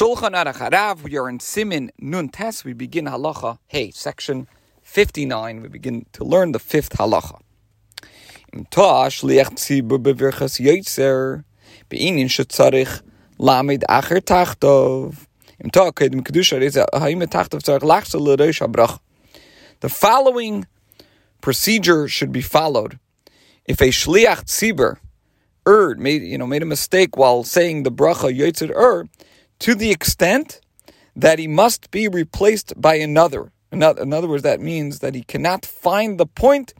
Shulchan Aruch Harav, we are in Siman Nun Tes. We begin halacha, hey, section 59. We begin to learn the fifth halacha. Im tzibur bevirchas be'inin lamed acher tachtov. Im kedusha reza ha'im tachtov lachsa l'rosh habrach. The following procedure should be followed. If a shliach tzibur erred, made, you know, made a mistake while saying the bracha yotzer er, to the extent that he must be replaced by another. In other words, that means that he cannot find the point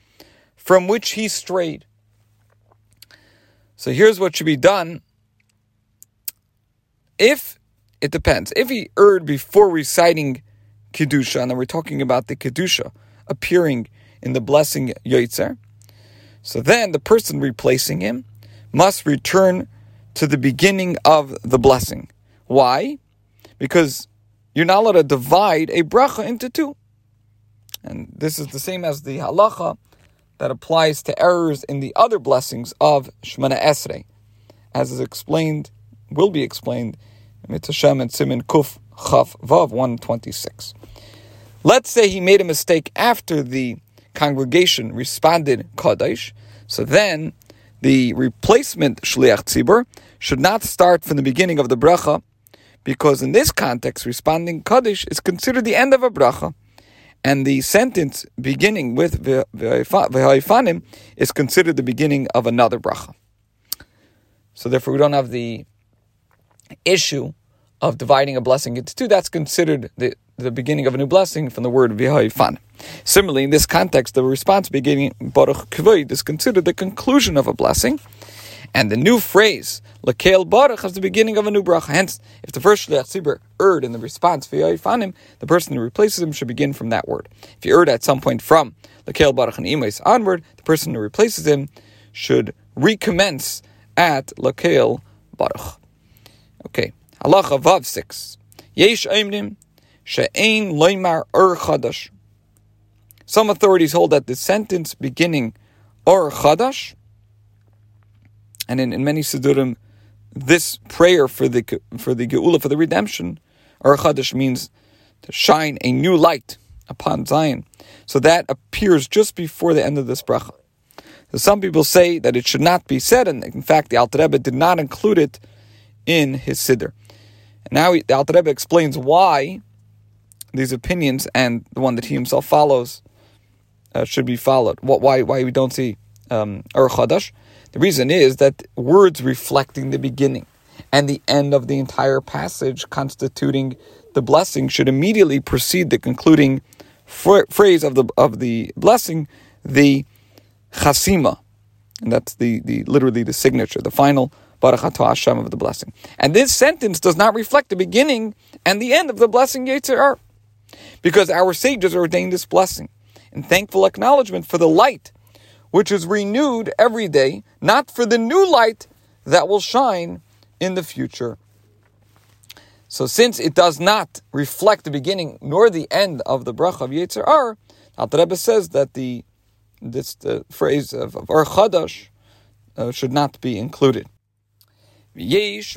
from which he strayed. So here's what should be done. If it depends, if he erred before reciting kedusha, and then we're talking about the kedusha appearing in the blessing yotzer, so then the person replacing him must return to the beginning of the blessing. Why? Because you're not allowed to divide a bracha into two. And this is the same as the halacha that applies to errors in the other blessings of Shemoneh Esrei, as is explained, will be explained in Mitzvah and Siman Kuf Chaf Vav 126. Let's say he made a mistake after the congregation responded Kadosh, so then the replacement Shliach Tzibur should not start from the beginning of the bracha, because in this context, responding Kadosh is considered the end of a bracha, and the sentence beginning with V'haofanim is considered the beginning of another bracha. So therefore, we don't have the issue of dividing a blessing into two. That's considered the, the beginning of a new blessing from the word V'haifan. Similarly, in this context, the response beginning Baruch Kvoid is considered the conclusion of a blessing, and the new phrase, Lakel Baruch, is the beginning of a new bracha. Hence, if the first Shliach Tzibur erred in the response, V'yayifanim, the person who replaces him should begin from that word. If he erred at some point from Lakel Baruch and Imais onward, the person who replaces him should recommence at Lakel Baruch. Okay, Halacha Vav 6. Yesh Eimnim, She'ein Loimar Ohr Chadash. Some authorities hold that the sentence beginning Ohr Chadash and in, in many Siddurim, this prayer for the for the Geula, for the redemption, or means to shine a new light upon Zion. So that appears just before the end of this bracha. So some people say that it should not be said, and in fact, the Alter Rebbe did not include it in his Siddur. And now the Alter Rebbe explains why these opinions and the one that he himself follows uh, should be followed. What, why, why we don't see um, Ur. The reason is that words reflecting the beginning and the end of the entire passage constituting the blessing should immediately precede the concluding phrase of the of the blessing, the chasima, and that's the, the literally the signature, the final baruch Hashem of the blessing. And this sentence does not reflect the beginning and the end of the blessing Yotzer because our sages ordained this blessing in thankful acknowledgement for the light which is renewed every day, not for the new light that will shine in the future. So, since it does not reflect the beginning nor the end of the bracha of Yotzer Ohr, Alter Rebbe says that the this the phrase of, of Ohr Chadash uh, should not be included. Yesh.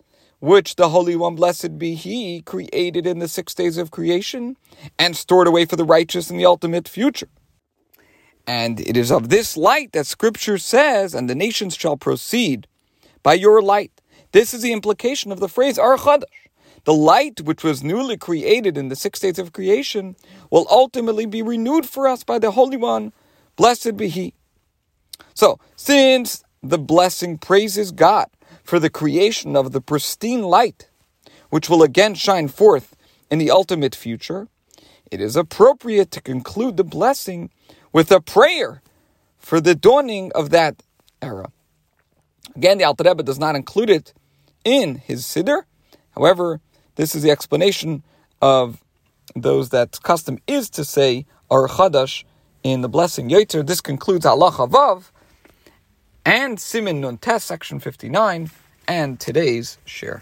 which the Holy One, blessed be He, created in the six days of creation and stored away for the righteous in the ultimate future. And it is of this light that Scripture says, and the nations shall proceed by your light. This is the implication of the phrase Ar. The light which was newly created in the six days of creation will ultimately be renewed for us by the Holy One, blessed be He. So, since the blessing praises God for the creation of the pristine light, which will again shine forth in the ultimate future, it is appropriate to conclude the blessing with a prayer for the dawning of that era. Again, the Alter Rebbe does not include it in his siddur. However, this is the explanation of those that custom is to say Ohr Chadash in the blessing Yotzer. This concludes Halacha Vav and Siman Nun Tes, section 59, and today's share.